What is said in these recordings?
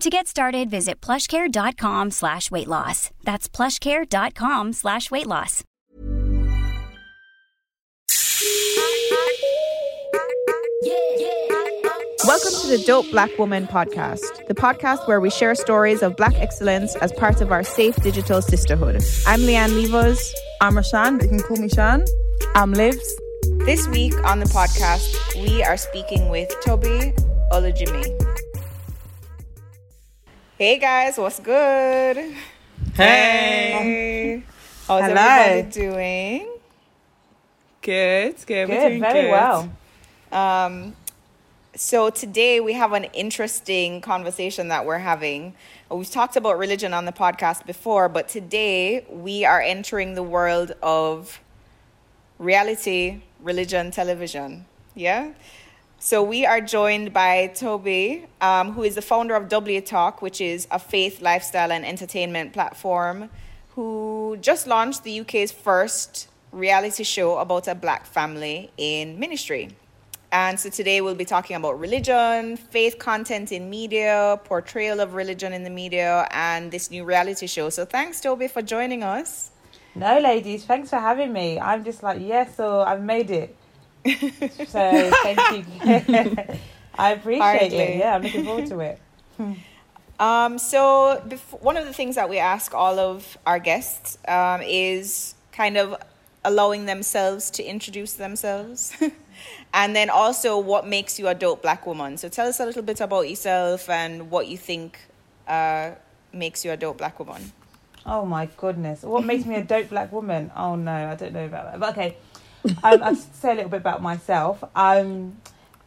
To get started, visit plushcare.com slash weight loss. That's plushcare.com slash weight loss. Welcome to the Dope Black Woman podcast, the podcast where we share stories of black excellence as part of our safe digital sisterhood. I'm Leanne Levos. I'm Rashan. You can call me Shan. I'm Livs. This week on the podcast, we are speaking with Toby Olujimi. Hey guys, what's good? Hey. How's Hello. everybody doing? Good, good. Good, doing very good. well. Um, so today we have an interesting conversation that we're having. We've talked about religion on the podcast before, but today we are entering the world of reality, religion, television. Yeah? So we are joined by Toby, um, who is the founder of W Talk, which is a faith, lifestyle, and entertainment platform, who just launched the UK's first reality show about a black family in ministry. And so today we'll be talking about religion, faith content in media, portrayal of religion in the media, and this new reality show. So thanks, Toby, for joining us. No, ladies, thanks for having me. I'm just like, yes, so I've made it. So thank you. I appreciate Hardly. it. Yeah, I'm looking forward to it. Um, so bef- one of the things that we ask all of our guests um, is kind of allowing themselves to introduce themselves. and then also what makes you a dope black woman. So tell us a little bit about yourself and what you think uh, makes you a dope black woman. Oh my goodness. What makes me a dope black woman? Oh no, I don't know about that. But okay. Um, I'll say a little bit about myself. Um,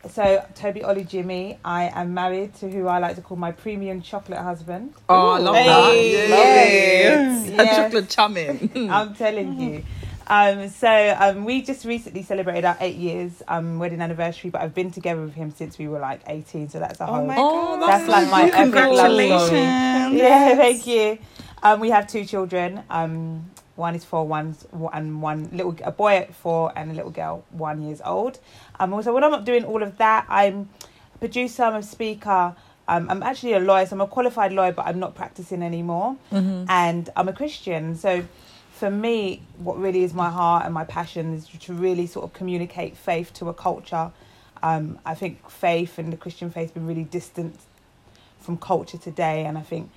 so, Toby Olujimi, I am married to who I like to call my premium chocolate husband. Oh, I love Hey, that. yes. Yeah. Yes. Chocolate chumming. I'm telling you. Um, so um, we just recently celebrated our eight years um, wedding anniversary, but I've been together with him since we were like 18. So that's a whole. Oh my Oh, God. That's like my epic love story. Congratulations. Yeah, thank you. Um, we have two children. Um, one is four, one's and one little a boy at four and a little girl one years old. Um, also when I'm not doing all of that, I'm a producer, I'm a speaker. Um, I'm actually a lawyer, so I'm a qualified lawyer, but I'm not practicing anymore. And I'm a Christian, so for me, what really is my heart and my passion is to really sort of communicate faith to a culture. Um, I think faith and the Christian faith has been really distant from culture today, and I think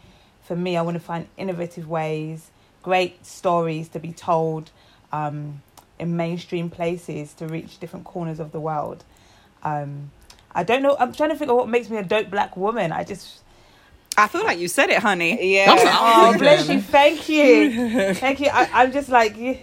for me, I want to find innovative ways, great stories to be told um, in mainstream places to reach different corners of the world. Um, I don't know. I'm trying to figure out what makes me a dope black woman. I just I feel like you said it, honey. Yeah. That's what I Oh, bless you. Thank you. Thank you. I, I'm just like, y-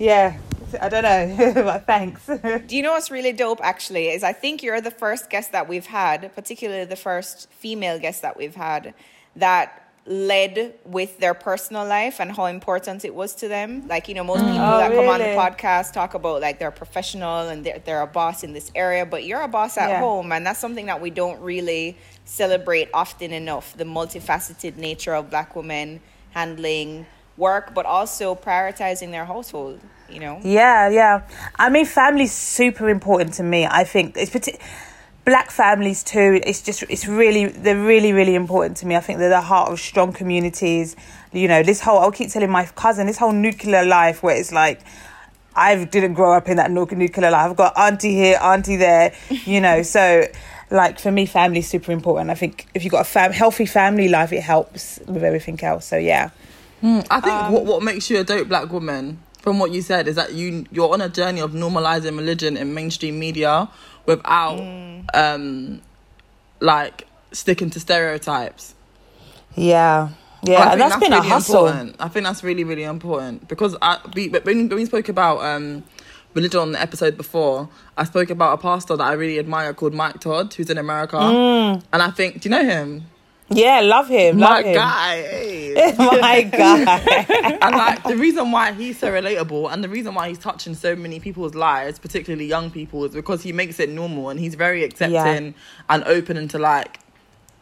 yeah, I don't know, but thanks. Do you know what's really dope actually is I think you're the first guest that we've had, particularly the first female guest that we've had that led with their personal life and how important it was to them. Like, you know, most mm. people Oh, that come on the podcast talk about like they're professional and they're, they're a boss in this area, but you're a boss at Yeah. home. And that's something that we don't really celebrate often enough the multifaceted nature of black women handling work, but also prioritizing their household, you know? Yeah, yeah. I mean, family's super important to me. I think it's partic- black families too. It's just, it's really, they're really, really important to me. I think they're the heart of strong communities. You know, this whole, I'll keep telling my cousin, this whole nuclear life where it's like, I didn't grow up in that nu- nuclear life. I've got auntie here, auntie there, you know. So, like for me, family's super important. I think if you've got a fam- healthy family life, it helps with everything else. So yeah. Hmm, I think um, what what makes you a dope black woman from what you said is that you you're on a journey of normalizing religion in mainstream media without um like sticking to stereotypes. Yeah. Yeah, and that's been a really hustle. Important. I think that's really, really important because I, we, but when, when we spoke about um, religion on the episode before, I spoke about a pastor that I really admire called Mike Todd, who's in America, Mm. and I think, do you know him? Yeah, love him. My Love him. guy. My guy. and like the reason why he's so relatable and the reason why he's touching so many people's lives, particularly young people, is because he makes it normal and he's very accepting and open into like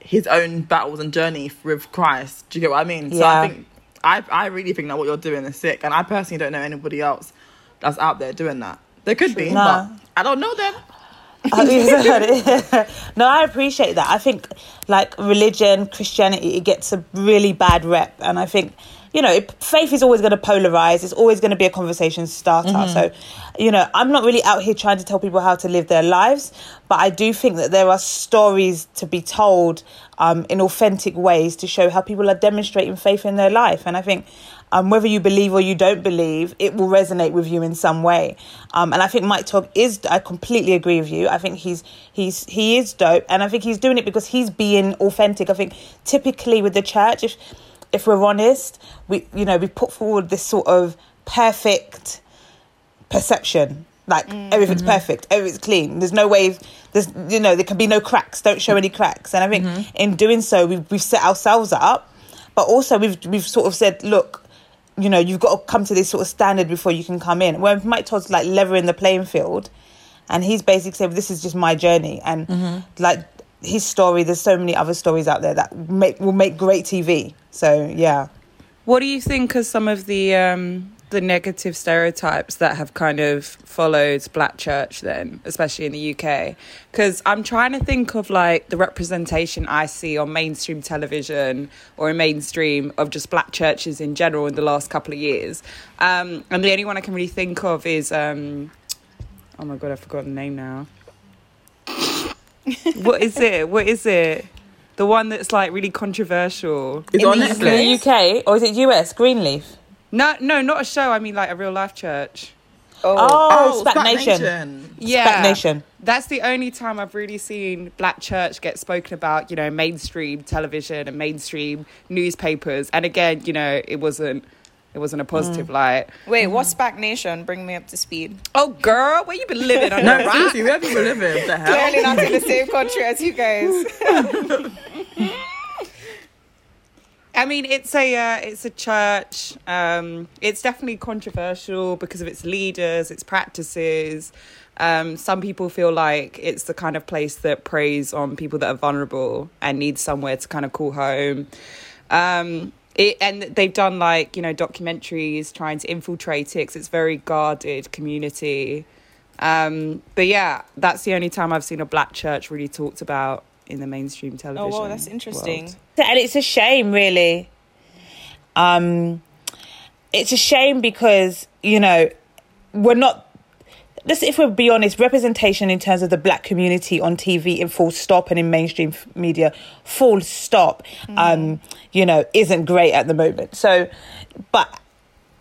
his own battles and journey with Christ. Do you get what I mean? So Yeah. I think I I really think that what you're doing is sick, and I personally don't know anybody else that's out there doing that. There could be, Nah. but I don't know them. no, I appreciate that. I think like religion, Christianity, it gets a really bad rep, and I think you know it, faith is always going to polarize. It's always going to be a conversation starter. So, you know, I'm not really out here trying to tell people how to live their lives, but I do think that there are stories to be told um, in authentic ways to show how people are demonstrating faith in their life, and I think um, whether you believe or you don't believe, it will resonate with you in some way. Um, and I think Mike Todd is. I completely agree with you. I think he's he's he is dope, and I think he's doing it because he's being authentic. I think typically with the church, if if we're honest, we you know we put forward this sort of perfect perception. Like everything's perfect, everything's clean. There's no way. There's you know there can be no cracks. Don't show any cracks. And I think in doing so, we've we've set ourselves up, but also we've we've sort of said, look, you know, you've got to come to this sort of standard before you can come in. When Mike Todd's like levering the playing field, and he's basically saying, "This is just my journey," and like his story. There's so many other stories out there that make will make great TV. So yeah, What do you think are some of the um, the negative stereotypes that have kind of followed Black Church then, especially in the UK? Because I'm trying to think of like the representation I see on mainstream television or in mainstream of just Black churches in general in the last couple of years, um, and the only one I can really think of is um, oh my god, I forgot the name now. what is it? What is it? The one that's like really controversial. It's In on the UK? in the UK or is it US? Greenleaf. No, no, not a show. I mean, like a real life church. Oh, Oh, Spac Spac Nation. Nation. Yeah, Nation. That's the only time I've really seen Black church get spoken about. You know, mainstream television and mainstream newspapers. And again, you know, it wasn't. It wasn't a positive mm. light. Wait, what's mm. Spac Nation? Bring me up to speed. Oh, girl, where you been living on No, the seriously, where have you been living? The hell? Clearly not in the same country as you guys. I mean, it's a uh, it's a church. Um, it's definitely controversial because of its leaders, its practices. Um, some people feel like it's the kind of place that preys on people that are vulnerable and need somewhere to kind of call home. Um, it, and they've done like you know documentaries trying to infiltrate it 'cause it's very guarded community. Um, but yeah, that's the only time I've seen a black church really talked about in the mainstream television. Oh, television. wow, that's interesting. world. and it's a shame really um it's a shame because you know we're not this if we'll be honest representation in terms of the black community on tv in full stop and in mainstream media full stop um you know isn't great at the moment so but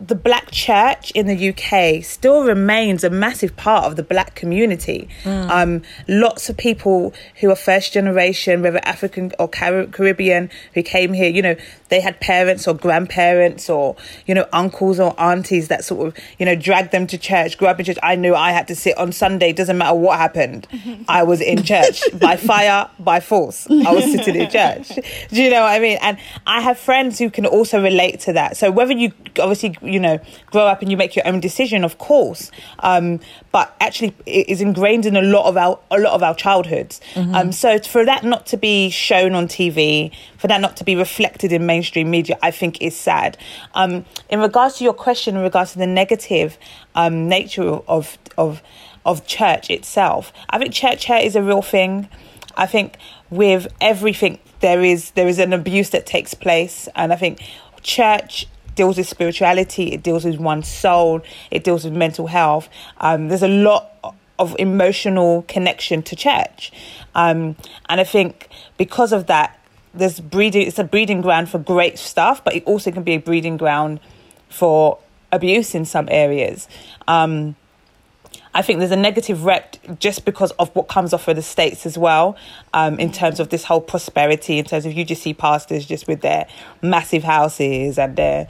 the black church in the UK still remains a massive part of the black community. Um, lots of people who are first generation, whether African or Car- Caribbean, who came here, you know, they had parents or grandparents or, you know, uncles or aunties that sort of, you know, dragged them to church, grew up in church. I knew I had to sit on Sunday, doesn't matter what happened. I was in church by fire, by force. I was sitting in church. Do you know what I mean? And I have friends who can also relate to that. So whether you obviously, you know, grow up and you make your own decision, of course, um, but actually it is ingrained in a lot of our a lot of our childhoods. Um, so for that not to be shown on TV, for that not to be reflected in mainstream media, I think is sad. Um, in regards to your question, in regards to the negative um, nature of of of church itself, I think church hair is a real thing. I think with everything there is there is an abuse that takes place, and I think church deals with spirituality. It deals with one's soul. It deals with mental health. Um, there's a lot of emotional connection to church, um, and I think because of that, there's breeding. It's a breeding ground for great stuff, but it also can be a breeding ground for abuse in some areas. Um, I think there's a negative rep just because of what comes off of the states as well, um, in terms of this whole prosperity. In terms of you just see pastors just with their massive houses and their,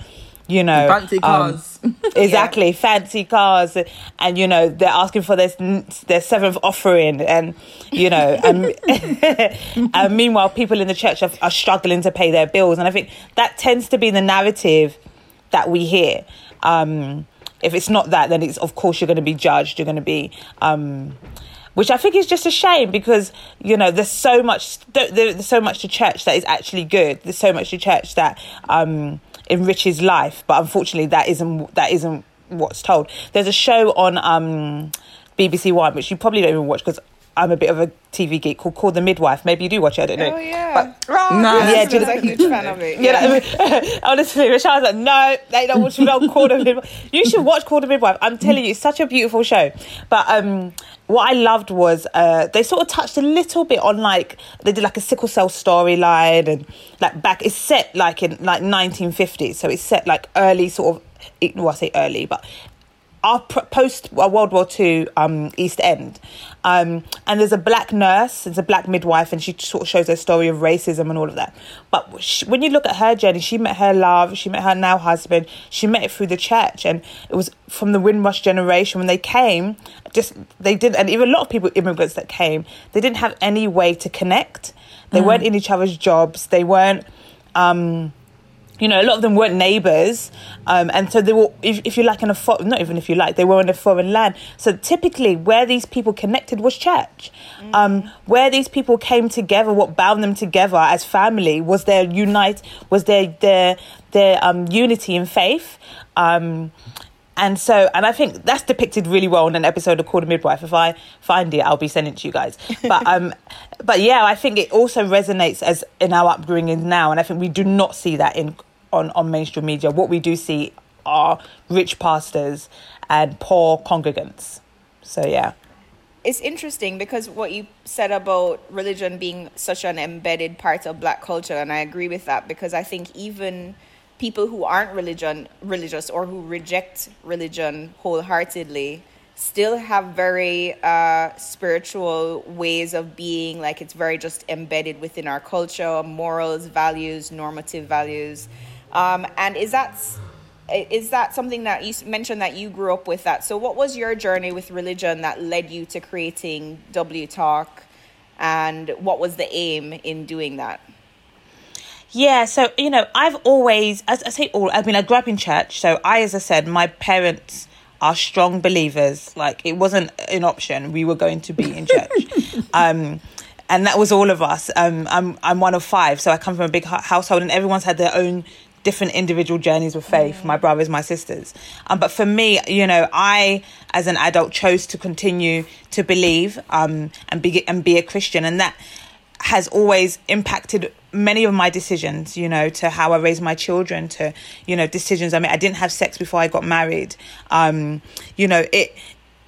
you know, fancy cars. Um, exactly, yeah. fancy cars, and you know they're asking for their their seventh offering, and you know, and, and meanwhile people in the church are, are struggling to pay their bills, and I think that tends to be the narrative that we hear. Um, if it's not that, then it's of course you're going to be judged. You're going to be. Um, which I think is just a shame because you know there's so much there's so much to church that is actually good. There's so much to church that um, enriches life, but unfortunately that isn't that isn't what's told. There's a show on um, BBC One which you probably don't even watch because I'm a bit of a TV geek called Call the Midwife. Maybe you do watch it. I don't know. Oh yeah. But, no, yeah, just a huge fan of it. Yeah. You know, honestly, was like, no, they don't watch don't Call the Midwife. You should watch Call the Midwife. I'm telling you, it's such a beautiful show. But um, what I loved was uh, they sort of touched a little bit on like they did like a sickle cell storyline and like back. It's set like in like 1950s, so it's set like early sort of. Well, I say early, but our post World War II um, East End. Um, and there's a black nurse, there's a black midwife, and she sort of shows her story of racism and all of that. But she, when you look at her journey, she met her love, she met her now husband, she met it through the church, and it was from the Windrush generation when they came. Just they didn't, and even a lot of people, immigrants that came, they didn't have any way to connect. They mm. weren't in each other's jobs. They weren't. Um, you know, a lot of them weren't neighbors, um, and so they were, if, if you like, in a fo- not even if you like, they were in a foreign land. So typically, where these people connected was church. Mm. Um, where these people came together, what bound them together as family was their unite, was their their their um, unity in faith. Um, and so, and I think that's depicted really well in an episode of Call the Midwife. If I find it, I'll be sending it to you guys. But um, but yeah, I think it also resonates as in our upbringing now, and I think we do not see that in on on mainstream media. What we do see are rich pastors and poor congregants. So yeah. It's interesting because what you said about religion being such an embedded part of black culture, and I agree with that because I think even people who aren't religion religious or who reject religion wholeheartedly still have very uh, spiritual ways of being like it's very just embedded within our culture morals values normative values. Um, and is that is that something that you mentioned that you grew up with that? So what was your journey with religion that led you to creating w talk? And what was the aim in doing that yeah, so you know, I've always, as I say, all. I mean, I grew up in church, so I, as I said, my parents are strong believers. Like it wasn't an option; we were going to be in church. um, and that was all of us. Um, I'm I'm one of five, so I come from a big household, and everyone's had their own different individual journeys with faith. Mm. My brothers, my sisters. Um, but for me, you know, I as an adult chose to continue to believe um, and be and be a Christian, and that has always impacted many of my decisions, you know, to how I raise my children, to, you know, decisions I mean, I didn't have sex before I got married. Um, you know, it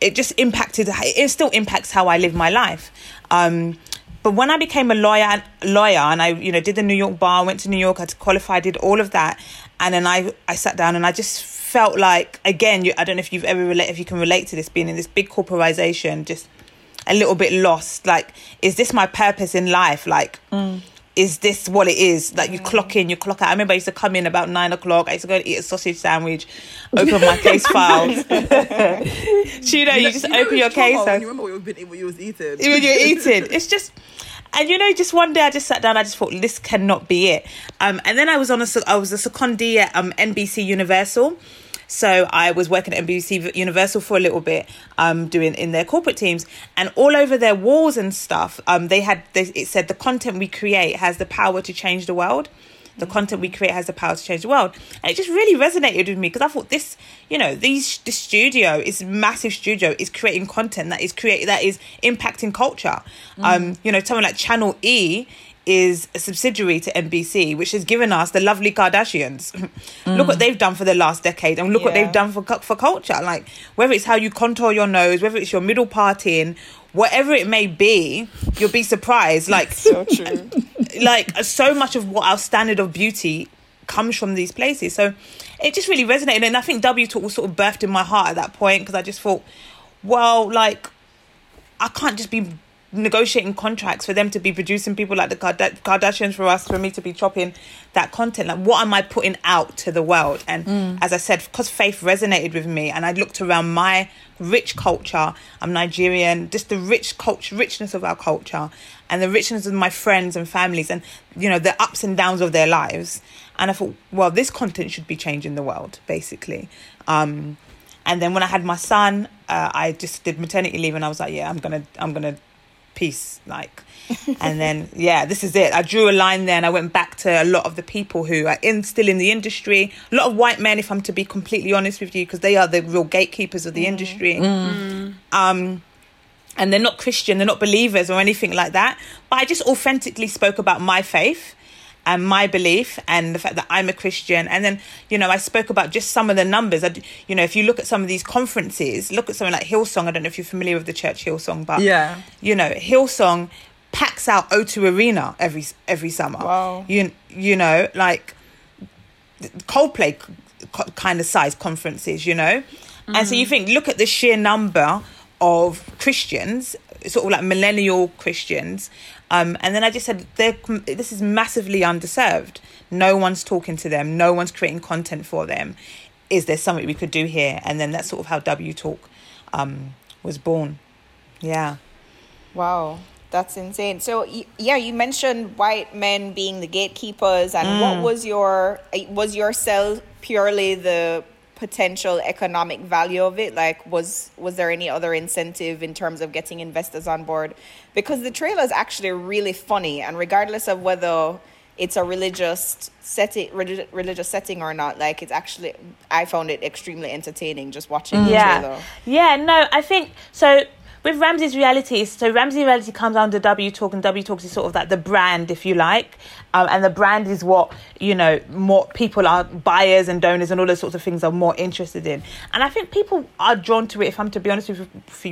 it just impacted it still impacts how I live my life. Um, but when I became a lawyer lawyer and I, you know, did the New York bar, went to New York, I qualify, did all of that, and then I I sat down and I just felt like again, you, I don't know if you've ever relate if you can relate to this being in this big corporation, just a little bit lost. Like, is this my purpose in life? Like, mm is this what it is? Like you clock in, you clock out. I remember I used to come in about nine o'clock. I used to go and eat a sausage sandwich, open my case files. you know, you, just you open your case. You remember what you, what you was eating? When you're eating, it's just. And you know, just one day I just sat down. I just thought this cannot be it. Um, and then I was on a I was a secondee at um, NBC Universal, so I was working at NBC Universal for a little bit, um, doing in their corporate teams, and all over their walls and stuff, um, they had they, it said the content we create has the power to change the world. The content we create has the power to change the world, and it just really resonated with me because I thought this, you know, these this studio is massive studio is creating content that is create that is impacting culture. Mm. Um, you know, someone like Channel E is a subsidiary to NBC, which has given us the lovely Kardashians. Mm. look what they've done for the last decade, and look yeah. what they've done for for culture. Like whether it's how you contour your nose, whether it's your middle parting, whatever it may be, you'll be surprised. Like so true. like so much of what our standard of beauty comes from these places. So it just really resonated. And I think W Talk was sort of birthed in my heart at that point because I just thought, well, like, I can't just be negotiating contracts for them to be producing people like the Kardashians for us, for me to be chopping that content. Like, what am I putting out to the world? And mm. as I said, because faith resonated with me, and I looked around my rich culture. I'm Nigerian, just the rich culture, richness of our culture, and the richness of my friends and families, and you know the ups and downs of their lives. And I thought, well, this content should be changing the world, basically. Um, and then when I had my son, uh, I just did maternity leave, and I was like, yeah, I'm gonna, I'm gonna peace like. And then yeah this is it. I drew a line there and i went back to a lot of the people who are in still in the industry. A lot of white men if i'm to be completely honest with you because they are the real gatekeepers of the mm. industry. Mm. um and they're not christian they're not believers or anything like that. But i just authentically spoke about my faith and my belief and the fact that I'm a Christian. And then, you know, I spoke about just some of the numbers. I, you know, if you look at some of these conferences, look at something like Hillsong. I don't know if you're familiar with the church Hillsong, but yeah, you know, Hillsong packs out O2 Arena every every summer. Wow. You you know, like Coldplay kind of size conferences, you know. Mm. And so you mm. think, look at the sheer number of Christians, sort of like millennial Christians um, and then I just said, this is massively underserved. No one's talking to them. No one's creating content for them. Is there something we could do here? And then that's sort of how W Talk um, was born. Yeah. Wow. That's insane. So yeah, you mentioned white men being the gatekeepers, and mm. what was your was your cell purely the potential economic value of it like was was there any other incentive in terms of getting investors on board because the trailer is actually really funny and regardless of whether it's a religious setting religious setting or not like it's actually i found it extremely entertaining just watching mm. the yeah. trailer yeah no i think so with Ramsey's reality, so Ramsey reality comes under W Talk, and W Talk is sort of like the brand, if you like, um, and the brand is what you know more people are buyers and donors and all those sorts of things are more interested in. And I think people are drawn to it. If I'm to be honest with,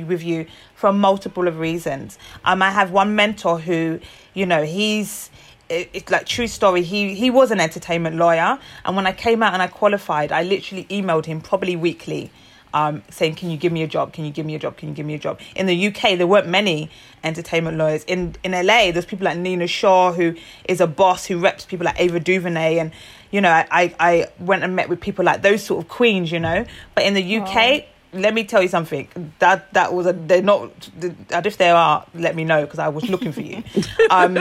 with you, for multiple of reasons. Um, I have one mentor who, you know, he's it's like true story he he was an entertainment lawyer and when i came out and i qualified i literally emailed him probably weekly um, saying, "Can you give me a job? Can you give me a job? Can you give me a job?" In the UK, there weren't many entertainment lawyers. In in LA, there's people like Nina Shaw, who is a boss who reps people like Ava DuVernay, and you know, I I went and met with people like those sort of queens, you know. But in the UK. Oh let me tell you something. That that was a they're not. And if there are, let me know because I was looking for you. um,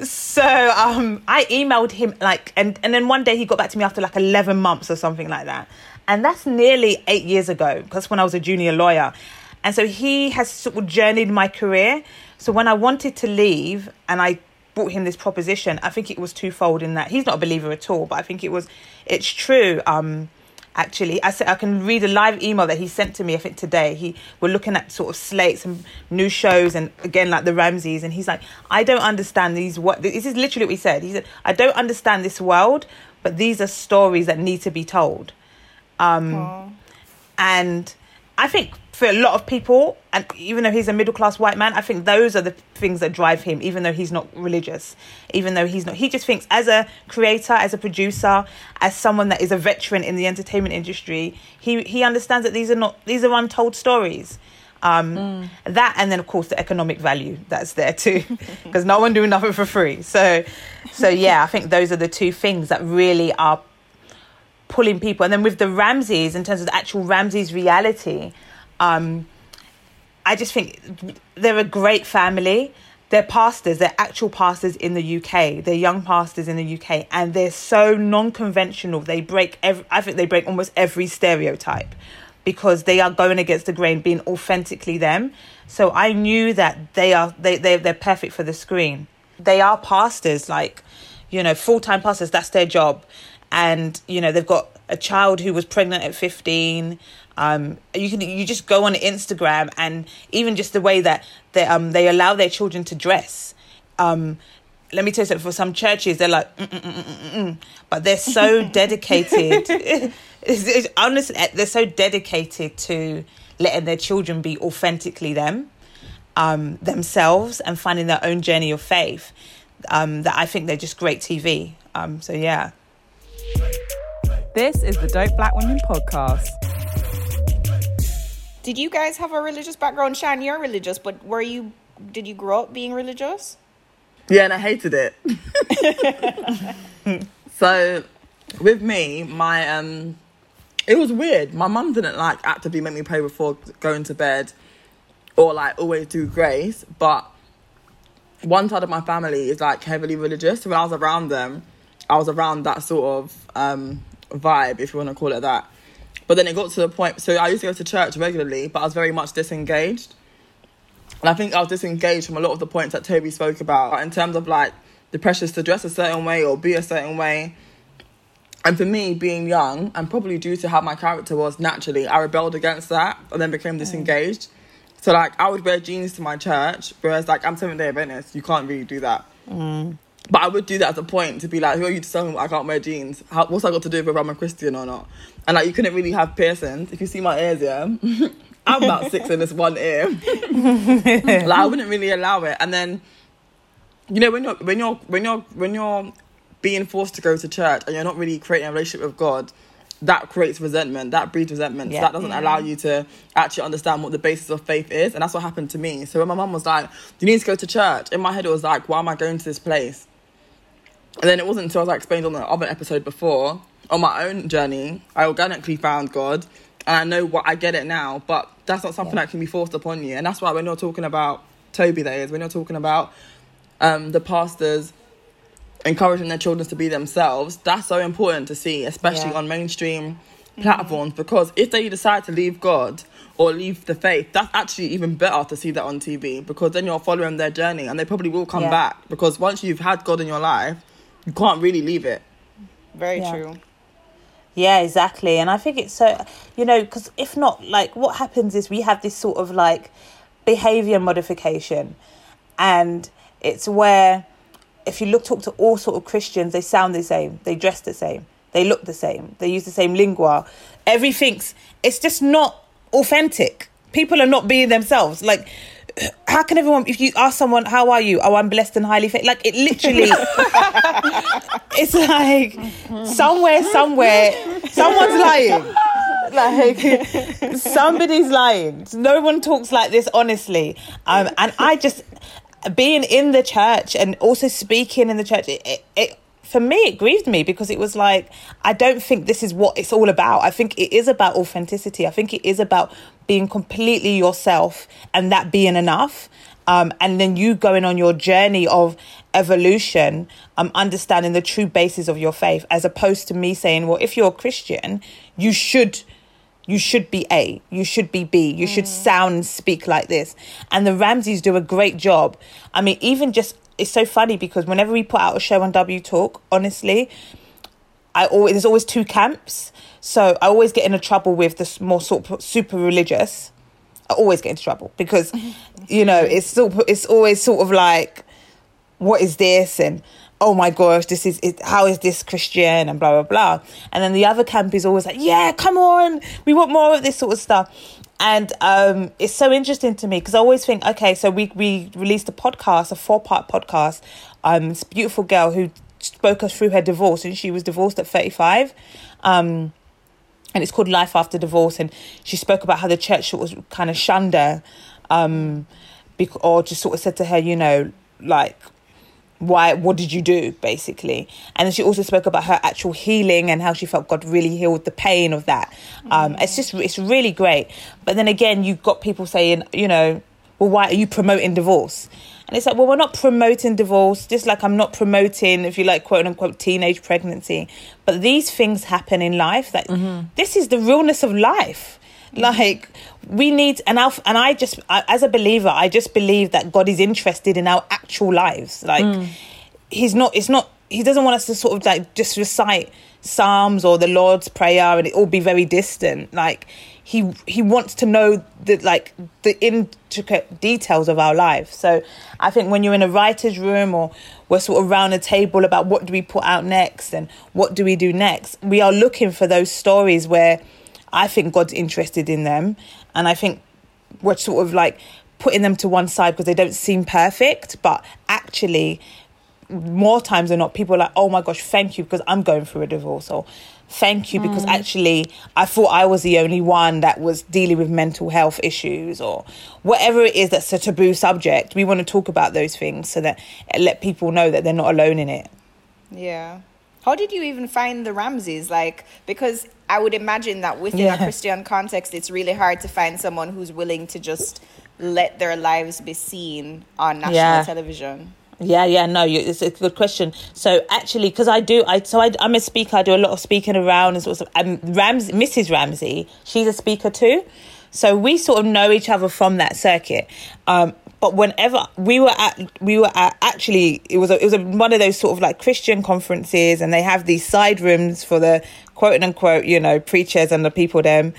so um, I emailed him like, and and then one day he got back to me after like eleven months or something like that, and that's nearly eight years ago. That's when I was a junior lawyer. And so he has sort of journeyed my career. So when I wanted to leave and I brought him this proposition, I think it was twofold in that he's not a believer at all, but I think it was, it's true. Um, actually, I said I can read a live email that he sent to me. I think today he we're looking at sort of slates and new shows, and again like the Ramseys, and he's like, I don't understand these. What this is literally what he said. He said, I don't understand this world, but these are stories that need to be told. Um, and I think for a lot of people, and even though he's a middle class white man, I think those are the things that drive him, even though he's not religious, even though he's not. He just thinks as a creator, as a producer, as someone that is a veteran in the entertainment industry, he, he understands that these are not, these are untold stories. Um, mm. That and then of course the economic value that's there too, because no one doing nothing for free. So, so yeah, I think those are the two things that really are pulling people. And then with the Ramseys, in terms of the actual Ramseys reality, um, I just think they're a great family. They're pastors, they're actual pastors in the UK. They're young pastors in the UK, and they're so non-conventional. They break every, I think they break almost every stereotype because they are going against the grain, being authentically them. So I knew that they are they they they're perfect for the screen. They are pastors, like you know, full time pastors. That's their job. And you know they've got a child who was pregnant at 15 um, you can you just go on Instagram and even just the way that they um they allow their children to dress. Um let me tell you something for some churches they're like mm, mm, mm, but they're so dedicated. It's, it's, honestly they're so dedicated to letting their children be authentically them um themselves and finding their own journey of faith um that I think they're just great TV um so yeah This is the Dope Black Women podcast. Did you guys have a religious background? Shan, you're religious, but were you? Did you grow up being religious? Yeah, and I hated it. so, with me, my um, it was weird. My mum didn't like actively make me pray before going to bed, or like always do grace. But one side of my family is like heavily religious. So when I was around them, I was around that sort of um vibe, if you want to call it that. But then it got to the point. So I used to go to church regularly, but I was very much disengaged. And I think I was disengaged from a lot of the points that Toby spoke about in terms of like the pressures to dress a certain way or be a certain way. And for me, being young, and probably due to how my character was naturally, I rebelled against that and then became disengaged. So like I would wear jeans to my church, whereas like I'm Seventh Day Adventist, you can't really do that. Mm. But I would do that as a point to be like, who are you to tell me I can't wear jeans? How, what's I got to do with I'm a Christian or not? And like, you couldn't really have piercings. If you see my ears, yeah, I'm about six in this one ear. like, I wouldn't really allow it. And then, you know, when you're when you're when you're when you're being forced to go to church and you're not really creating a relationship with God, that creates resentment. That breeds resentment. Yeah. So that doesn't allow you to actually understand what the basis of faith is. And that's what happened to me. So when my mum was like, "You need to go to church," in my head it was like, "Why am I going to this place?" And then it wasn't until I was like explained on the other episode before, on my own journey, I organically found God. And I know what I get it now, but that's not something that can be forced upon you. And that's why when you're talking about Toby, that is, when you're talking about um, the pastors encouraging their children to be themselves, that's so important to see, especially Yeah. on mainstream platforms, because if they decide to leave God or leave the faith, that's actually even better to see that on TV because then you're following their journey and they probably will come Yeah. back because once you've had God in your life, you can't really leave it. Very Yeah. true. Yeah, exactly. And I think it's so, you know, because if not, like, what happens is we have this sort of like behavior modification. And it's where, if you look, talk to all sort of Christians, they sound the same, they dress the same, they look the same, they use the same lingua. Everything's, it's just not authentic. People are not being themselves. Like, how can everyone, if you ask someone, how are you? Oh, I'm blessed and highly favored. Like, it literally, it's like somewhere, somewhere, someone's lying. Like somebody's lying. No one talks like this honestly. Um, and I just being in the church and also speaking in the church. It, it, it for me it grieved me because it was like I don't think this is what it's all about. I think it is about authenticity. I think it is about being completely yourself and that being enough. Um, and then you going on your journey of evolution, um, understanding the true basis of your faith, as opposed to me saying, well, if you're a Christian, you should you should be A, you should be B, you should mm. sound and speak like this. And the Ramseys do a great job. I mean, even just it's so funny because whenever we put out a show on W Talk, honestly, I always there's always two camps. So I always get into trouble with the more sort of super religious. I always get into trouble because, you know, it's of, it's always sort of like, what is this and oh my gosh, this is it, how is this Christian and blah blah blah. And then the other camp is always like, yeah, come on, we want more of this sort of stuff. And um, it's so interesting to me because I always think, okay, so we we released a podcast, a four part podcast. Um, this beautiful girl who spoke us through her divorce, and she was divorced at thirty five. Um, and it's called Life After Divorce. And she spoke about how the church was kind of shunned her, um, or just sort of said to her, you know, like, why? What did you do, basically? And then she also spoke about her actual healing and how she felt God really healed the pain of that. Um, it's just it's really great. But then again, you've got people saying, you know, well, why are you promoting divorce? And it's like, well, we're not promoting divorce, just like I'm not promoting, if you like, quote unquote, teenage pregnancy. But these things happen in life. That this is the realness of life. Like we need, and I and I just, I, as a believer, I just believe that God is interested in our actual lives. Like mm. He's not. It's not. He doesn't want us to sort of like just recite psalms or the Lord's prayer and it all be very distant. Like he he wants to know the like the intricate details of our life. So I think when you're in a writer's room or we're sort of around a table about what do we put out next and what do we do next, we are looking for those stories where I think God's interested in them, and I think we're sort of like putting them to one side because they don't seem perfect, but actually more times than not, people are like, "Oh my gosh, thank you," because I'm going through a divorce, or thank you because mm. actually I thought I was the only one that was dealing with mental health issues or whatever it is that's a taboo subject. We want to talk about those things so that let people know that they're not alone in it. Yeah. How did you even find the Ramseys? Like, because I would imagine that within Yeah. a Christian context, it's really hard to find someone who's willing to just let their lives be seen on national Yeah. television. Yeah, yeah, no, you, it's a good question. So actually, because I do, I so I, I'm a speaker. I do a lot of speaking around and sort of. Um, Ramsey, Mrs. Ramsey, she's a speaker too. So we sort of know each other from that circuit. Um, but whenever we were at, we were at actually it was a, it was a, one of those sort of like Christian conferences, and they have these side rooms for the quote unquote, you know, preachers and the people them,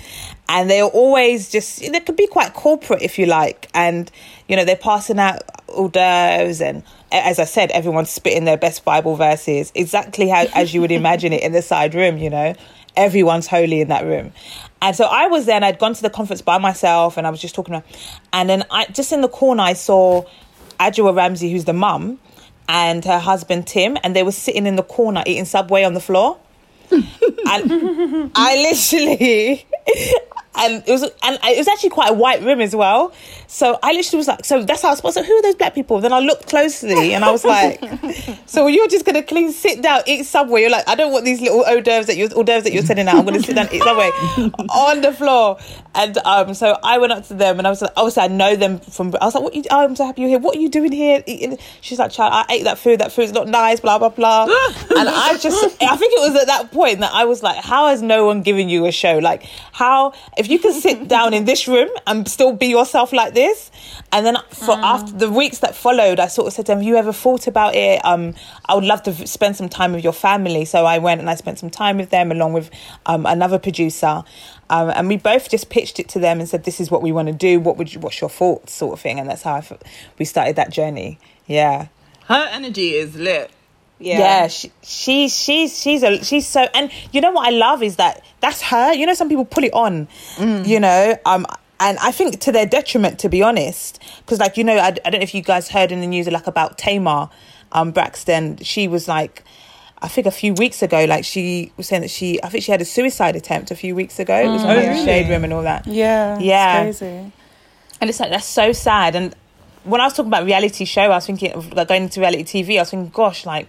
and they're always just they could be quite corporate if you like, and you know they're passing out hors d'oeuvres and as I said, everyone's spitting their best Bible verses, exactly how as you would imagine it in the side room, you know. Everyone's holy in that room. And so I was there and I'd gone to the conference by myself and I was just talking to her. And then I just in the corner I saw Adjoa Ramsey, who's the mum, and her husband Tim, and they were sitting in the corner eating Subway on the floor. and I literally and it was and it was actually quite a white room as well. So I literally was like, so that's how I was supposed to. Who are those black people? Then I looked closely and I was like, so you're just gonna clean, sit down, eat Subway. You're like, I don't want these little hors d'oeuvres that you're hors d'oeuvres that you're sending out. I'm gonna sit down, eat Subway on the floor. And um, so I went up to them and I was like, obviously I know them from. I was like, what? You, oh, I'm so happy you're here. What are you doing here? Eating? She's like, child, I ate that food. That food's not nice. Blah blah blah. and I just, I think it was at that point that I was like, how has no one given you a show? Like, how if you can sit down in this room and still be yourself like this? And then for after the weeks that followed, I sort of said to them, "Have you ever thought about it? Um, I would love to v- spend some time with your family." So I went and I spent some time with them along with um, another producer. Um, and we both just pitched it to them and said, "This is what we want to do. What would you? What's your thoughts?" Sort of thing. And that's how I f- we started that journey. Yeah, Her energy is lit. Yeah. yeah. She, she's she's she's a she's so. And you know what I love is that that's her. You know, some people pull it on. You know, um. And I think to their detriment, to be honest, because like you know, I, I don't know if you guys heard in the news like about Tamar, um, Braxton. She was like, I think a few weeks ago, like she was saying that she, I think she had a suicide attempt a few weeks ago. It was on the really? shade room and all that. Yeah. Yeah. It's crazy. And it's like that's so sad. And when I was talking about reality show, I was thinking of like going into reality TV. I was thinking, gosh, like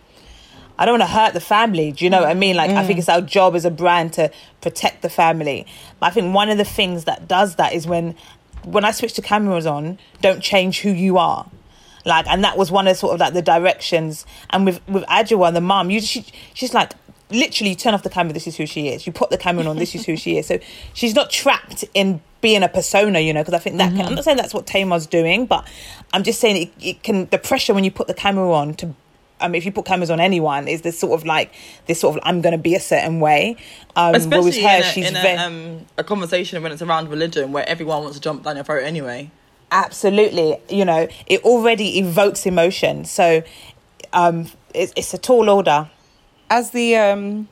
I don't want to hurt the family. Do you know what I mean? Like I think mm. it's our job as a brand to protect the family. But I think one of the things that does that is when when I switch the cameras on, don't change who you are. Like, and that was one of sort of like the directions. And with with Adjoa, the mom, you she, she's like literally you turn off the camera. This is who she is. You put the camera on. This is who she is. So she's not trapped in being a persona, you know. Because I think that can, mm-hmm. I'm not saying that's what Tamar's doing, but I'm just saying it, it can the pressure when you put the camera on to. I mean, if you put cameras on anyone, is this sort of like this sort of I'm going to be a certain way. Um, Especially whereas her, in, a, she's in ve- a, um, a conversation when it's around religion where everyone wants to jump down your throat anyway. absolutely you know it already evokes emotion so um it's, it's a tall order as the um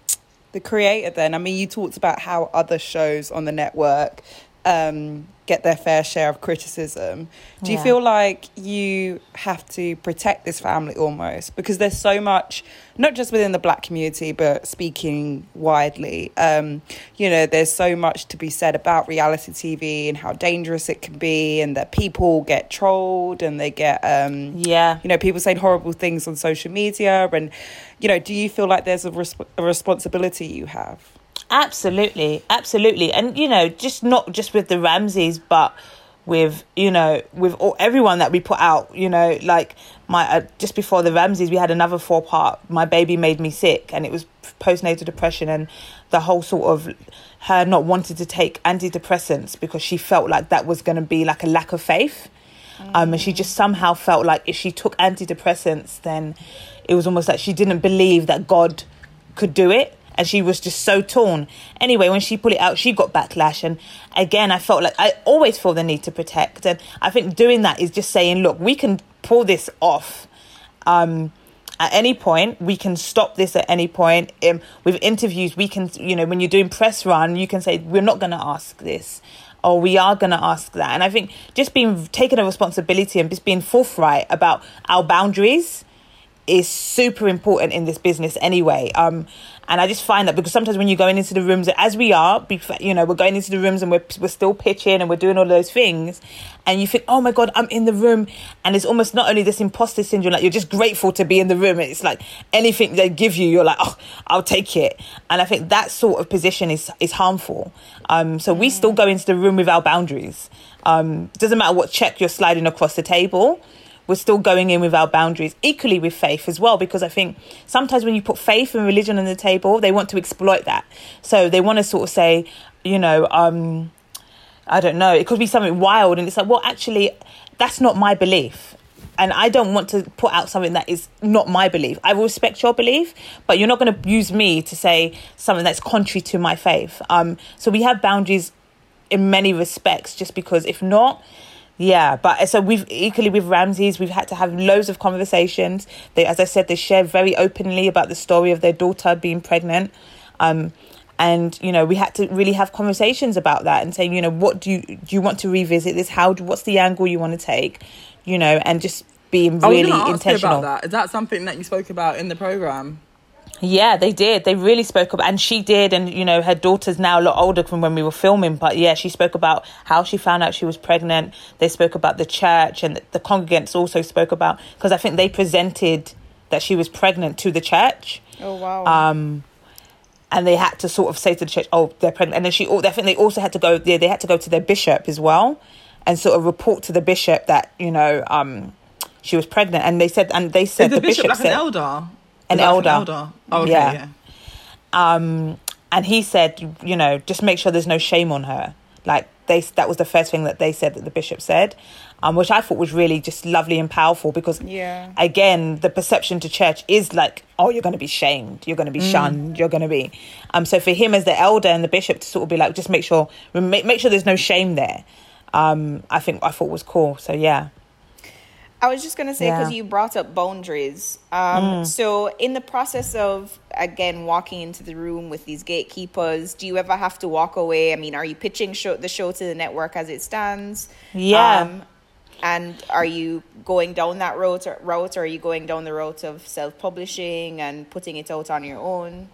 the creator then i mean you talked about how other shows on the network um get their fair share of criticism. Do you feel like you have to protect this family almost? Because there's so much not just within the black community but speaking widely. Um you know there's so much to be said about reality tv and how dangerous it can be and that people get trolled and they get um yeah. you know people saying horrible things on social media. And you know do you feel like there's a, resp- a responsibility you have Absolutely, absolutely, and you know, just not just with the Ramseys, but with you know, with all, everyone that we put out. You know, like my uh, just before the Ramseys, we had another four part. My baby made me sick, and it was postnatal depression, and the whole sort of her not wanting to take antidepressants because she felt like that was going to be like a lack of faith. Um, and she just somehow felt like if she took antidepressants, then it was almost like she didn't believe that God could do it. And she was just so torn. Anyway, when she pulled it out, she got backlash. And again, I felt like I always feel the need to protect. And I think doing that is just saying, look, we can pull this off. Um, at any point we can stop this at any point um, with interviews we can you know when you're doing press run you can say we're not going to ask this or we are going to ask that and i think just being taking a responsibility and just being forthright about our boundaries is super important in this business anyway. Um, and I just find that because sometimes when you're going into the rooms, as we are, you know, we're going into the rooms and we're, we're still pitching and we're doing all those things, and you think, oh my God, I'm in the room. And it's almost not only this imposter syndrome, like you're just grateful to be in the room. It's like anything they give you, you're like, oh, I'll take it. And I think that sort of position is, is harmful. Um, so we still go into the room with our boundaries. Um, doesn't matter what check you're sliding across the table we're still going in with our boundaries equally with faith as well because i think sometimes when you put faith and religion on the table they want to exploit that so they want to sort of say you know um i don't know it could be something wild and it's like well actually that's not my belief and I don't want to put out something that is not my belief. I will respect your belief, but you're not going to use me to say something that's contrary to my faith. Um, so we have boundaries in many respects, just because if not, yeah, but so we've equally with Ramseys, we've had to have loads of conversations. They, as I said, they share very openly about the story of their daughter being pregnant. Um, and you know we had to really have conversations about that and saying you know what do you do you want to revisit this? How do, what's the angle you want to take? You know and just being really intentional about that. Is that something that you spoke about in the program yeah, they did. They really spoke about, and she did. And you know, her daughter's now a lot older from when we were filming. But yeah, she spoke about how she found out she was pregnant. They spoke about the church, and the congregants also spoke about because I think they presented that she was pregnant to the church. Oh wow. Um, and they had to sort of say to the church, "Oh, they're pregnant." And then she, I think they also had to go. Yeah, they had to go to their bishop as well, and sort of report to the bishop that you know, um, she was pregnant. And they said, and they said the, the, bishop, bishop like said, an elder an elder. An elder. Oh, okay, yeah. yeah. Um, and he said, you know, just make sure there's no shame on her. Like they, that was the first thing that they said that the bishop said, um, which I thought was really just lovely and powerful because, yeah. again, the perception to church is like, oh, you're going to be shamed, you're going to be Mm. shunned, you're going to be. Um, so for him as the elder and the bishop to sort of be like, just make sure, make, make sure there's no shame there. Um, I think I thought was cool. So yeah. I was just gonna say because Yeah. you brought up boundaries. Um, So in the process of again walking into the room with these gatekeepers, do you ever have to walk away? I mean, are you pitching show, the show to the network as it stands? Yeah. Um, and are you going down that route or, route, or are you going down the route of self-publishing and putting it out on your own?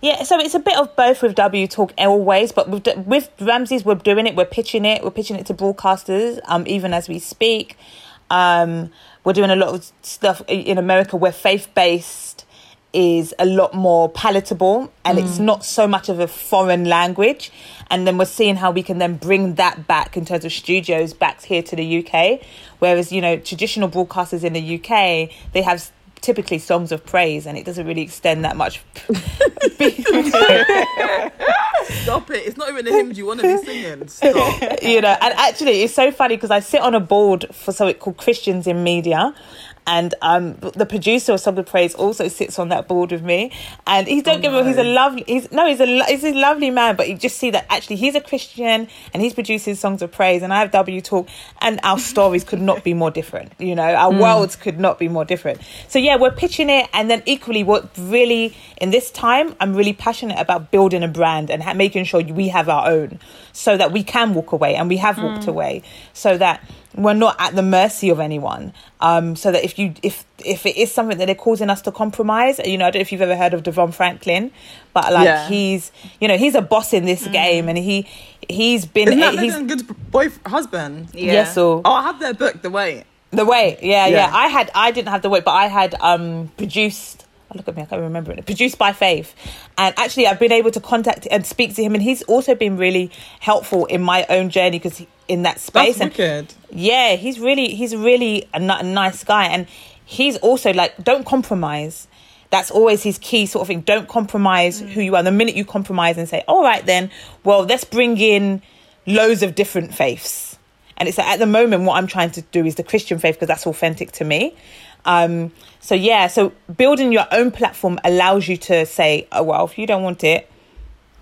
Yeah, so it's a bit of both with W Talk always, but with with Ramseys, we're doing it. We're pitching it. We're pitching it to broadcasters. Um, even as we speak, um, we're doing a lot of stuff in America where faith based is a lot more palatable and it's not so much of a foreign language. And then we're seeing how we can then bring that back in terms of studios back here to the UK. Whereas, you know, traditional broadcasters in the UK, they have typically songs of praise and it doesn't really extend that much Stop it. It's not even the hymns you want to be singing. Stop. you know and actually it's so funny because i sit on a board for something called christians in media and um, the producer of Song of Praise also sits on that board with me. And he don't Oh, get me wrong, he's a lovely, he's no, he's a he's a lovely man. But you just see that actually he's a Christian and he's producing songs of praise, and I have W Talk, and our stories could not be more different. You know, our worlds could not be more different. So yeah, we're pitching it, and then equally, what really in this time, I'm really passionate about building a brand and ha- making sure we have our own, so that we can walk away, and we have walked away, so that we're not at the mercy of anyone. Um, so that if you if if it is something that they're causing us to compromise, you know, I don't know if you've ever heard of DeVon Franklin, but like Yeah. he's you know he's a boss in this game, and he he's been Isn't that he's Meagan Good's boy husband? Yeah. yes so Oh, I have their book, The Wait. the weight, yeah, yeah, Yeah. I had, I didn't have the weight, but I had um produced. Oh, look at me, I can't remember it. Produced by Faith, and actually, I've been able to contact and speak to him, and he's also been really helpful in my own journey because in that space. That's and wicked. yeah, he's really, he's really a, a nice guy, and he's also like, don't compromise. That's always his key sort of thing. Don't compromise who you are. The minute you compromise and say, all right, then, well, let's bring in loads of different faiths. And it's like, at the moment, what I'm trying to do is the Christian faith because that's authentic to me. Um, so yeah, so building your own platform allows you to say, oh well, if you don't want it,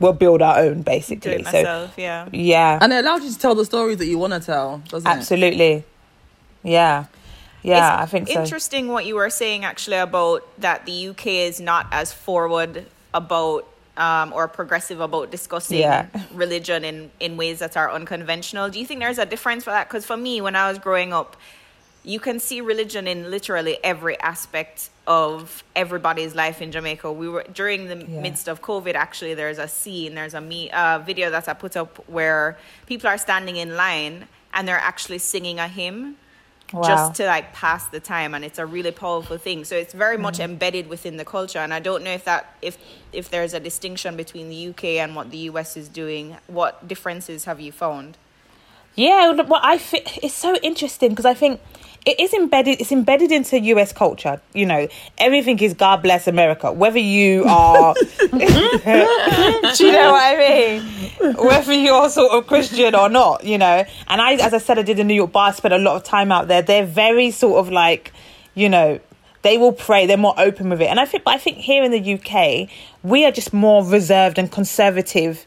we'll build our own, Do basically. it So myself, yeah. yeah, And it allows you to tell the stories that you want to tell, doesn't it? absolutely, yeah, yeah, It's I think so. Interesting what you were saying actually about that the UK is not as forward about um, or progressive about discussing Yeah. religion in, in ways that are unconventional. Do you think there's a difference for that? Because for me, when I was growing up, you can see religion in literally every aspect of everybody's life in Jamaica. We were during the Yeah. midst of COVID. Actually, there's a scene, there's a me uh, video that I put up where people are standing in line and they're actually singing a hymn Wow. just to like pass the time, and it's a really powerful thing. So it's very much Mm-hmm. embedded within the culture, and I don't know if that if if there's a distinction between the UK and what the US is doing. What differences have you found? Yeah, well, I it's so interesting because I think it is embedded. It's embedded into U.S. culture. You know, everything is God bless America. Whether you are, do you know what I mean? Whether you're sort of Christian or not, you know. And I, as I said, I did in New York bar. I spent a lot of time out there. They're very sort of like, you know, they will pray. They're more open with it. And I think, but I think here in the UK, we are just more reserved and conservative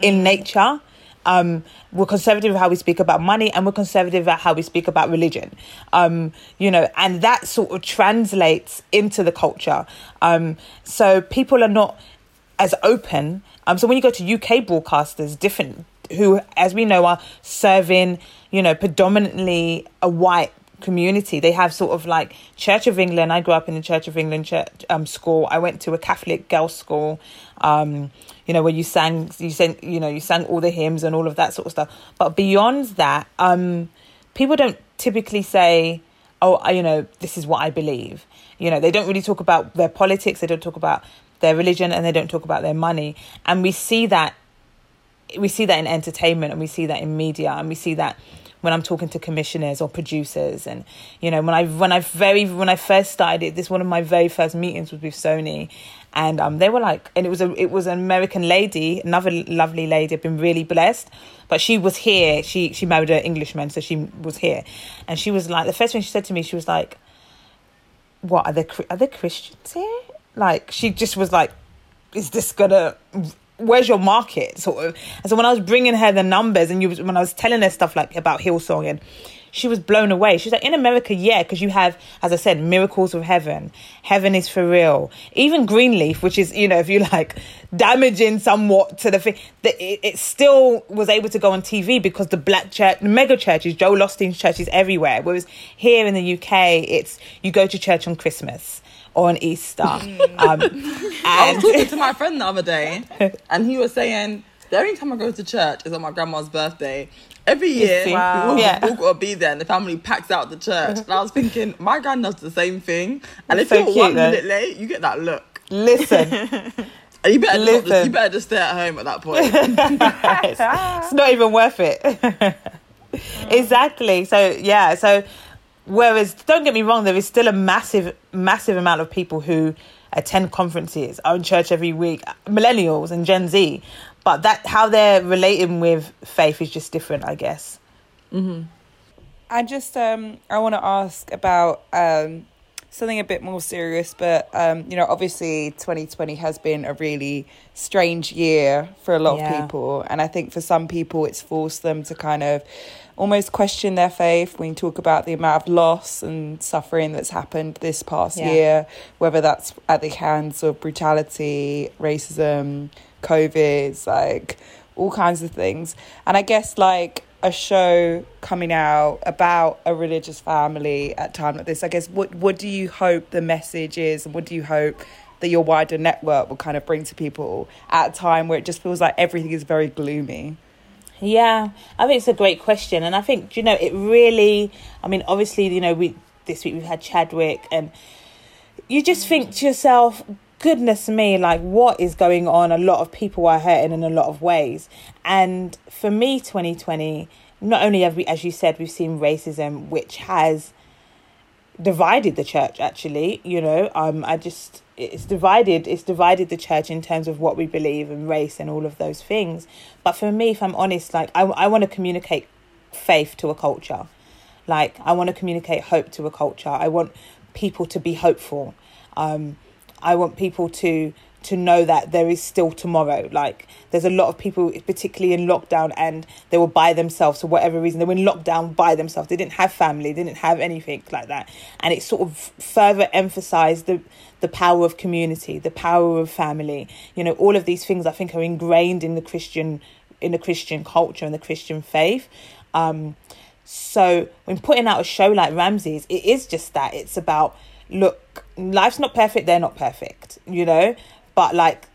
in mm. nature. Um, we're conservative how we speak about money, and we're conservative about how we speak about religion. Um, you know, and that sort of translates into the culture. Um, so people are not as open. Um, so when you go to UK broadcasters, different who, as we know, are serving, you know, predominantly a white community. They have sort of like Church of England. I grew up in the Church of England church um, school. I went to a Catholic girls' school. Um, you know, where you sang, you sang, you know, you sang all the hymns and all of that sort of stuff. But beyond that, um, people don't typically say, "Oh, I, you know, this is what I believe." You know, they don't really talk about their politics. They don't talk about their religion, and they don't talk about their money. And we see that we see that in entertainment and we see that in media and we see that when I'm talking to commissioners or producers and you know when I when I very when I first started it this one of my very first meetings was with Sony and um they were like and it was a it was an American lady another lovely lady I've been really blessed but she was here. She she married an Englishman so she was here. And she was like the first thing she said to me she was like what are there are there Christians here? Like she just was like is this gonna where's your market sort of. And so when i was bringing her the numbers and you was, when i was telling her stuff like about hillsong and she was blown away. She's like in america yeah because you have as i said miracles of heaven. Heaven is for real. Even greenleaf which is you know if you like damaging somewhat to the thing that it, it still was able to go on tv because the black church the mega churches Joel Osteen's church is everywhere. Whereas here in the uk it's you go to church on christmas on Easter. Um, I was talking to my friend the other day, and he was saying the only time I go to church is on my grandma's birthday. Every year, see? we all, Yeah. all got to be there, and the family packs out the church. And I was thinking, my grand does the same thing, and if so you're cute, one though. minute late, you get that look. listen, you better not just, Listen. you better just stay at home at that point. it's not even worth it. exactly. So yeah. So whereas don't get me wrong, there is still a massive, massive amount of people who attend conferences, are in church every week, millennials and Gen Z. But that how they're relating with faith is just different, I guess. I just um I want to ask about um something a bit more serious, but um you know obviously 2020 has been a really strange year for a lot Yeah. of people, and I think for some people it's forced them to kind of almost question their faith when you talk about the amount of loss and suffering that's happened this past Yeah. year, whether that's at the hands of brutality, racism, COVID, like all kinds of things. And I guess like a show coming out about a religious family at a time like this, I guess what what do you hope the message is and what do you hope that your wider network will kind of bring to people at a time where it just feels like everything is very gloomy? Yeah, I think it's a great question, and I think you know it really. I mean, obviously, you know, we this week we've had Chadwick, and you just think to yourself, "Goodness me, like what is going on?" A lot of people are hurting in a lot of ways, and for me, twenty twenty. Not only have we, as you said, we've seen racism, which has divided the church actually you know um i just it's divided it's divided the church in terms of what we believe and race and all of those things. But for me if i'm honest like i, I want to communicate faith to a culture. Like i want to communicate hope to a culture. I want people to be hopeful. Um i want people to to know that there is still tomorrow. Like there's a lot of people particularly in lockdown and they were by themselves for whatever reason. They were in lockdown by themselves. They didn't have family. They didn't have anything like that. And it sort of further emphasized the the power of community the power of family. You know all of these things i think are ingrained in the christian in the christian culture and the christian faith. Um so when putting out a show like Ramseys, it is just that. It's about look, life's not perfect, they're not perfect, you know, but like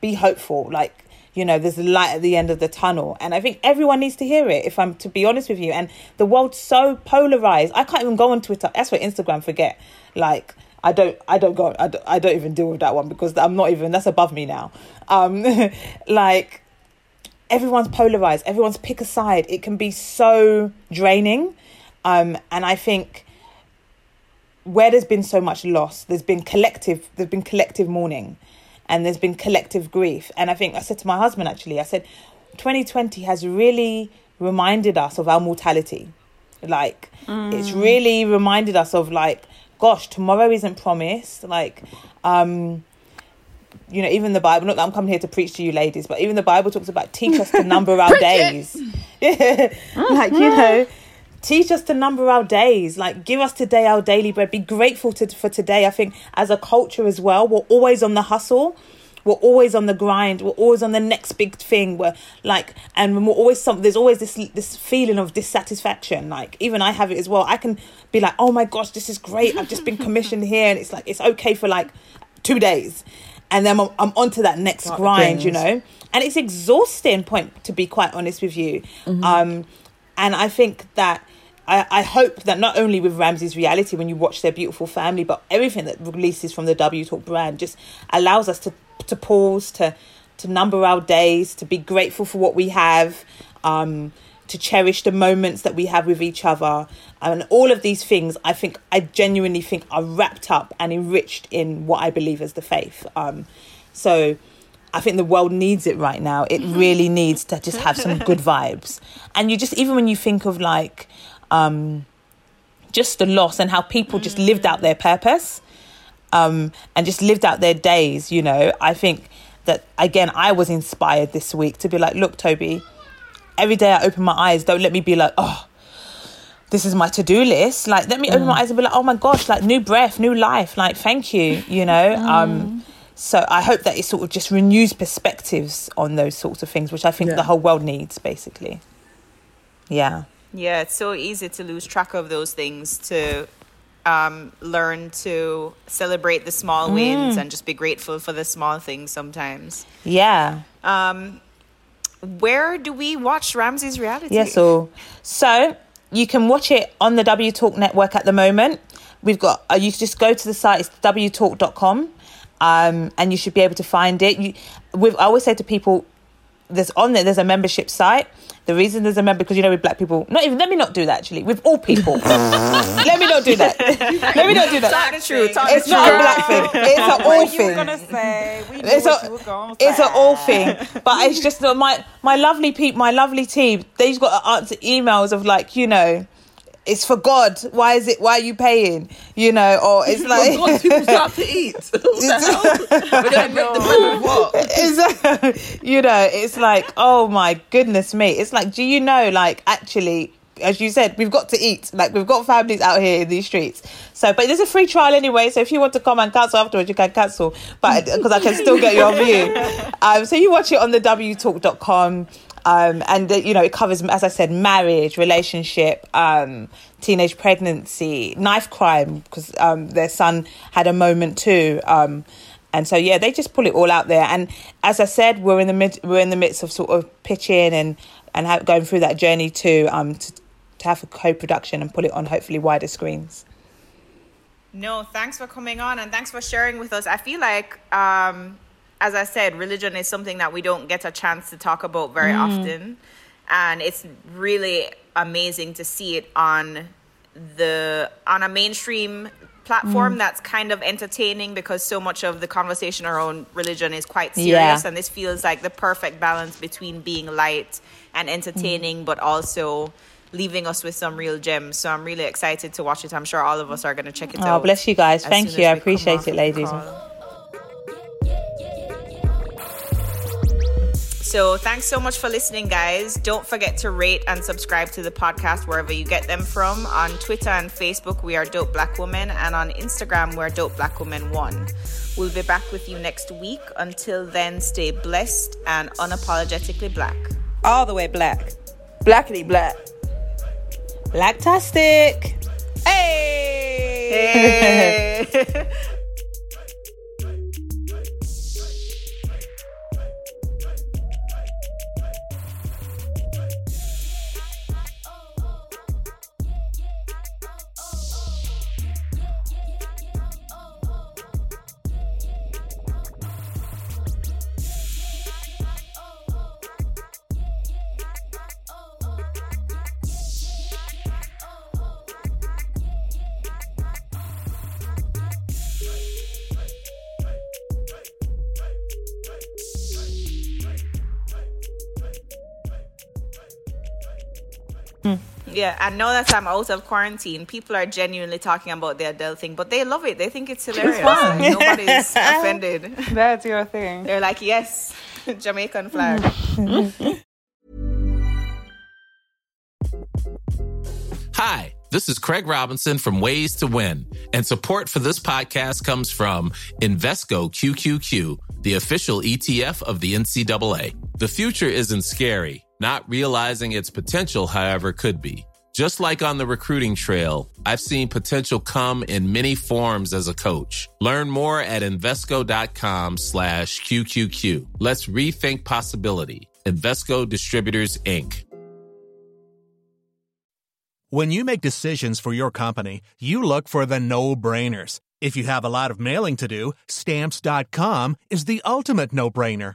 be hopeful, like you know there's a light at the end of the tunnel. And i think everyone needs to hear it if i'm to be honest with you. And the world's so polarized. I can't even go on twitter. That's what instagram forget. Like i don't i don't go i don't, I don't even deal with that one because i'm not even that's above me now. Um like everyone's polarized everyone's pick a side. It can be so draining. Um and i think where there's been so much loss there's been collective there's been collective mourning and there's been collective grief. And i think i said to my husband actually i said 2020 has really reminded us of our mortality. Like mm. it's really reminded us of like gosh tomorrow isn't promised like um you know, even the Bible, not that I'm coming here to preach to you ladies, but even the Bible talks about teach us to number our days. like, you know, teach us to number our days. Like, give us today our daily bread. Be grateful to, for today. I think as a culture as well, we're always on the hustle. We're always on the grind. We're always on the next big thing. We're like, and we're always some. There's always this this feeling of dissatisfaction. Like even I have it as well. I can be like, oh my gosh, this is great. I've just been commissioned here, and it's like it's okay for like two days and then I'm, I'm on to that next Start grind, you know. And it's exhausting, point to be quite honest with you. Mm-hmm. Um, and I think that I, I hope that not only with Ramseys reality, when you watch their beautiful family, but everything that releases from the W Talk brand just allows us to to pause, to to number our days, to be grateful for what we have. Um, to cherish the moments that we have with each other and all of these things i think i genuinely think are wrapped up and enriched in what i believe as the faith um, so i think the world needs it right now it mm-hmm. really needs to just have some good vibes and you just even when you think of like um, just the loss and how people just lived out their purpose um, and just lived out their days you know i think that again i was inspired this week to be like look toby every day I open my eyes, don't let me be like, oh, this is my to-do list. Like, let me mm. open my mm. eyes and be like, oh my gosh, like new breath, new life. Like, thank you, you know? Mm. Um, so I hope that it sort of just renews perspectives on those sorts of things, which I think yeah. the whole world needs, basically. Yeah. Yeah, it's so easy to lose track of those things, to um, learn to celebrate the small wins mm. and just be grateful for the small things sometimes. Yeah. Um, where do we watch Ramseys reality? Yeah, so so you can watch it on the W Talk network at the moment. We've got uh, you just go to the site, it's wtalk.com, um, and you should be able to find it. You, we've I always say to people, there's on there, there's a membership site. The reason there's a member because you know with black people, not even let me not do that actually. With all people, let me not do that. let me not do that. Talk the truth. Talk it's the not truth. a black thing. It's an all thing. Gonna say, we it's a, it's an all thing. But it's just my my lovely people, my lovely team. They've got to answer emails of like you know it's for God. Why is it? Why are you paying? You know, or it's like God, people start to eat. what the hell? We're gonna the bread with what? It's, you know, it's like, oh my goodness me. It's like, do you know, like actually. As you said, we've got to eat. Like we've got families out here in these streets. So, but there's a free trial anyway. So if you want to come and cancel afterwards, you can cancel. But because I can still get your view. Um, so you watch it on the wtalk.com. Um, and you know it covers as i said marriage relationship um, teenage pregnancy knife crime because um, their son had a moment too. Um, and so yeah they just pull it all out there. And as i said we're in the mid we're in the midst of sort of pitching and and going through that journey too um to, to have a co-production and put it on hopefully wider screens. No thanks for coming on and thanks for sharing with us. I feel like um as I said, religion is something that we don't get a chance to talk about very mm. often. And it's really amazing to see it on the on a mainstream platform mm. that's kind of entertaining because so much of the conversation around religion is quite serious yeah. and this feels like the perfect balance between being light and entertaining mm. but also leaving us with some real gems so i'm really excited to watch it i'm sure all of us are going to check it oh, out oh bless you guys thank you i appreciate it ladies So thanks so much for listening, guys. Don't forget to rate and subscribe to the podcast wherever you get them from. On Twitter and Facebook, we are Dope Black Women, and on Instagram, we're Dope Black Women One. We'll be back with you next week. Until then, stay blessed and unapologetically black. All the way black. Blackity black. Blacktastic. Hey. Yeah, and now that I'm out of quarantine, people are genuinely talking about the Adele thing, but they love it. They think it's hilarious. Like, nobody's offended. That's your thing. They're like, yes, Jamaican flag. Hi, this is Craig Robinson from Ways to Win, and support for this podcast comes from Invesco QQQ, the official ETF of the NCAA. The future isn't scary. Not realizing its potential, however, could be. Just like on the recruiting trail, I've seen potential come in many forms as a coach. Learn more at Invesco.com slash QQQ. Let's rethink possibility. Invesco Distributors, Inc. When you make decisions for your company, you look for the no-brainers. If you have a lot of mailing to do, Stamps.com is the ultimate no-brainer.